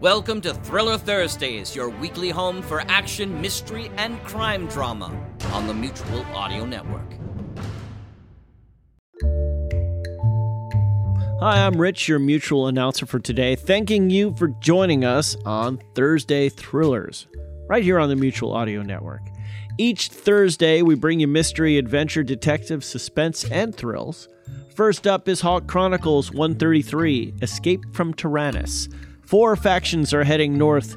Welcome to Thriller Thursdays, your weekly home for action, mystery, and crime drama on the Mutual Audio Network. Hi, I'm Rich, your mutual announcer for today, thanking you for joining us on Thursday Thrillers, right here on the Mutual Audio Network. Each Thursday, we bring you mystery, adventure, detective, suspense, and thrills. First up is Hawk Chronicles 133 Escape from Tyrannus. Four factions are heading north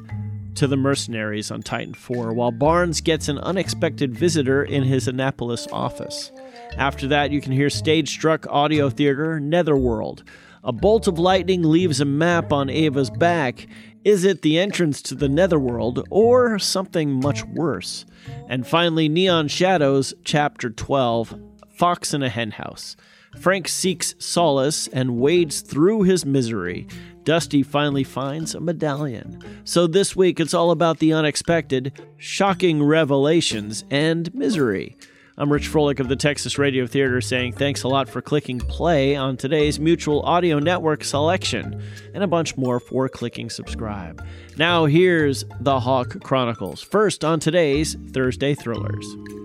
to the mercenaries on Titan 4, while Barnes gets an unexpected visitor in his Annapolis office. After that, you can hear stage struck audio theater Netherworld. A bolt of lightning leaves a map on Ava's back. Is it the entrance to the Netherworld or something much worse? And finally, Neon Shadows, Chapter 12 Fox in a Henhouse. Frank seeks solace and wades through his misery. Dusty finally finds a medallion. So this week it's all about the unexpected, shocking revelations, and misery. I'm Rich Froelich of the Texas Radio Theater saying thanks a lot for clicking play on today's Mutual Audio Network selection, and a bunch more for clicking subscribe. Now here's the Hawk Chronicles, first on today's Thursday Thrillers.